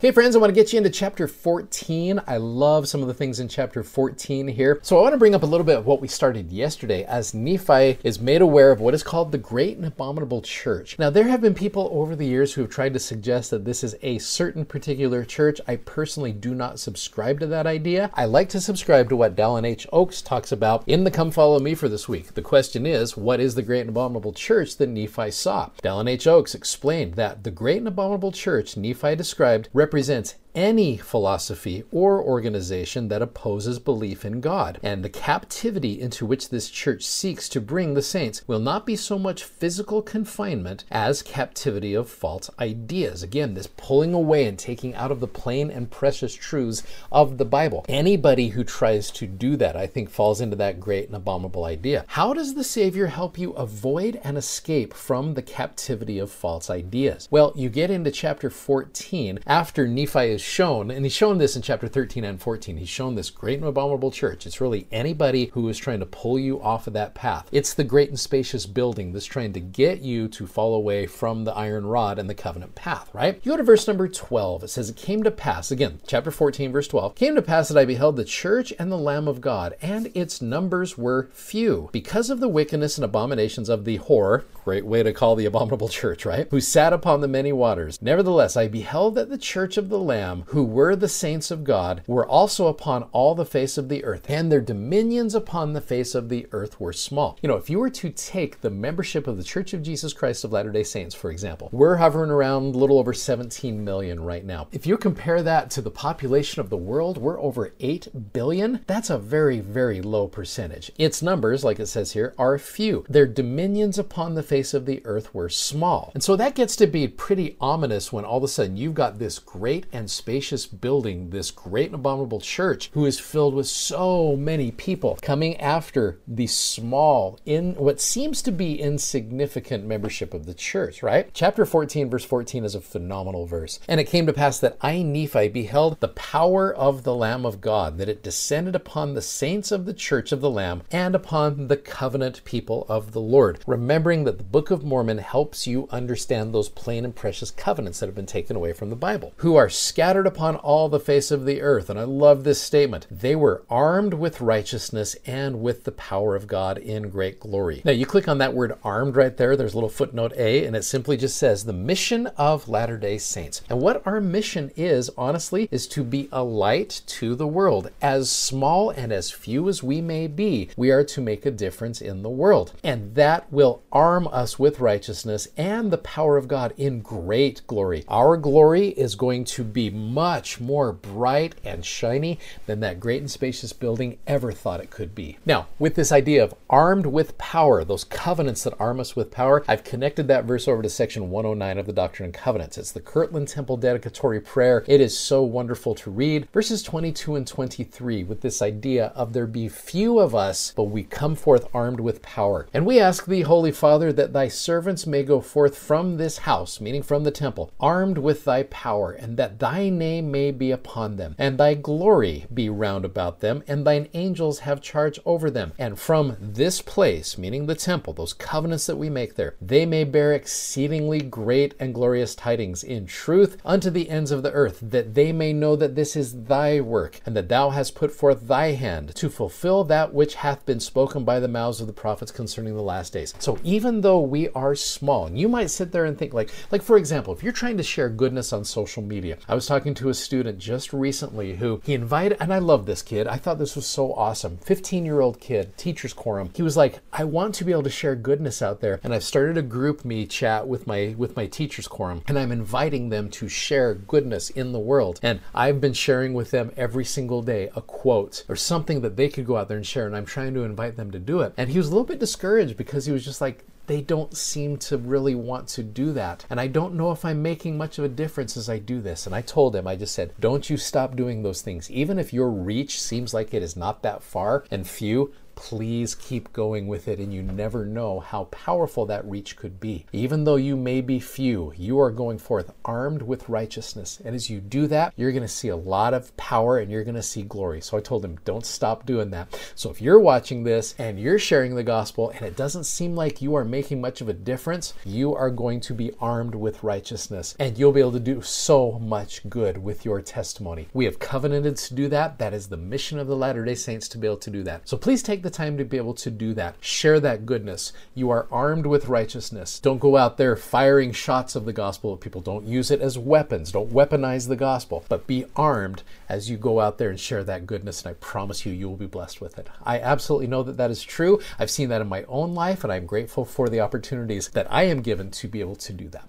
Hey friends, I want to get you into chapter 14. I love some of the things in chapter 14 here. So I want to bring up a little bit of what we started yesterday as Nephi is made aware of what is called the Great and Abominable Church. Now, there have been people over the years who have tried to suggest that this is a certain particular church. I personally do not subscribe to that idea. I like to subscribe to what Dallin H. Oaks talks about in the Come Follow Me for this week. The question is, what is the Great and Abominable Church that Nephi saw? Dallin H. Oaks explained that the Great and Abominable Church Nephi described represents any philosophy or organization that opposes belief in God. And the captivity into which this church seeks to bring the saints will not be so much physical confinement as captivity of false ideas. Again, this pulling away and taking out of the plain and precious truths of the Bible. Anybody who tries to do that, I think, falls into that great and abominable idea. How does the Savior help you avoid and escape from the captivity of false ideas? Well, you get into chapter 14 after Nephi is shown, and he's shown this in chapter 13 and 14, he's shown this great and abominable church. It's really anybody who is trying to pull you off of that path. It's the great and spacious building that's trying to get you to fall away from the iron rod and the covenant path, right? You go to verse number 12. It says, It came to pass, again, chapter 14, verse 12, came to pass that I beheld the church and the Lamb of God, and its numbers were few, because of the wickedness and abominations of the whore, great way to call the abominable church, right? Who sat upon the many waters. Nevertheless, I beheld that the church of the Lamb who were the saints of God, were also upon all the face of the earth, and their dominions upon the face of the earth were small. You know, if you were to take the membership of the Church of Jesus Christ of Latter day Saints, for example, we're hovering around a little over 17 million right now. If you compare that to the population of the world, we're over 8 billion. That's a very, very low percentage. Its numbers, like it says here, are few. Their dominions upon the face of the earth were small. And so that gets to be pretty ominous when all of a sudden you've got this great and spacious building, this great and abominable church, who is filled with so many people coming after the small, in what seems to be insignificant membership of the church, right? Chapter 14, verse 14 is a phenomenal verse. And it came to pass that I, Nephi, beheld the power of the Lamb of God, that it descended upon the saints of the church of the Lamb and upon the covenant people of the Lord. Remembering that the Book of Mormon helps you understand those plain and precious covenants that have been taken away from the Bible, who are scattered scattered upon all the face of the earth. And I love this statement. They were armed with righteousness and with the power of God in great glory. Now, you click on that word armed right there. There's a little footnote A, and it simply just says the mission of Latter day Saints. And what our mission is, honestly, is to be a light to the world. As small and as few as we may be, we are to make a difference in the world. And that will arm us with righteousness and the power of God in great glory. Our glory is going to be much more bright and shiny than that great and spacious building ever thought it could be. Now, with this idea of armed with power, those covenants that arm us with power, I've connected that verse over to section 109 of the Doctrine and Covenants. It's the Kirtland Temple dedicatory prayer. It is so wonderful to read. Verses 22 and 23 with this idea of there be few of us, but we come forth armed with power. And we ask thee, Holy Father, that thy servants may go forth from this house, meaning from the temple, armed with thy power, and that thy name may be upon them, and thy glory be round about them, and thine angels have charge over them. And from this place, meaning the temple, those covenants that we make there, they may bear exceedingly great and glorious tidings in truth unto the ends of the earth, that they may know that this is thy work, and that thou hast put forth thy hand to fulfill that which hath been spoken by the mouths of the prophets concerning the last days. So even though we are small, and you might sit there and think like, like for example, if you're trying to share goodness on social media, I was talking talking to a student just recently who he invited, and I love this kid. I thought this was so awesome. 15 year old kid, teacher's quorum. He was like, I want to be able to share goodness out there. And I've started a group me chat with my with my teacher's quorum, and I'm inviting them to share goodness in the world. And I've been sharing with them every single day a quote or something that they could go out there and share. And I'm trying to invite them to do it. And he was a little bit discouraged because he was just like, they don't seem to really want to do that. And I don't know if I'm making much of a difference as I do this. And I told him, I just said, don't you stop doing those things. Even if your reach seems like it is not that far and few, please keep going with it, and you never know how powerful that reach could be. Even though you may be few, you are going forth armed with righteousness. And as you do that, you're going to see a lot of power and you're going to see glory. So I told him, don't stop doing that. So if you're watching this and you're sharing the gospel and it doesn't seem like you are making much of a difference, you are going to be armed with righteousness and you'll be able to do so much good with your testimony. We have covenanted to do that. That is the mission of the Latter day Saints to be able to do that. So please take the time to be able to do that. Share that goodness. You are armed with righteousness. Don't go out there firing shots of the gospel at people. Don't use it as weapons. Don't weaponize the gospel, but be armed as you go out there and share that goodness. And I promise you, you will be blessed with it. I absolutely know that that is true. I've seen that in my own life, and I'm grateful for the opportunities that I am given to be able to do that.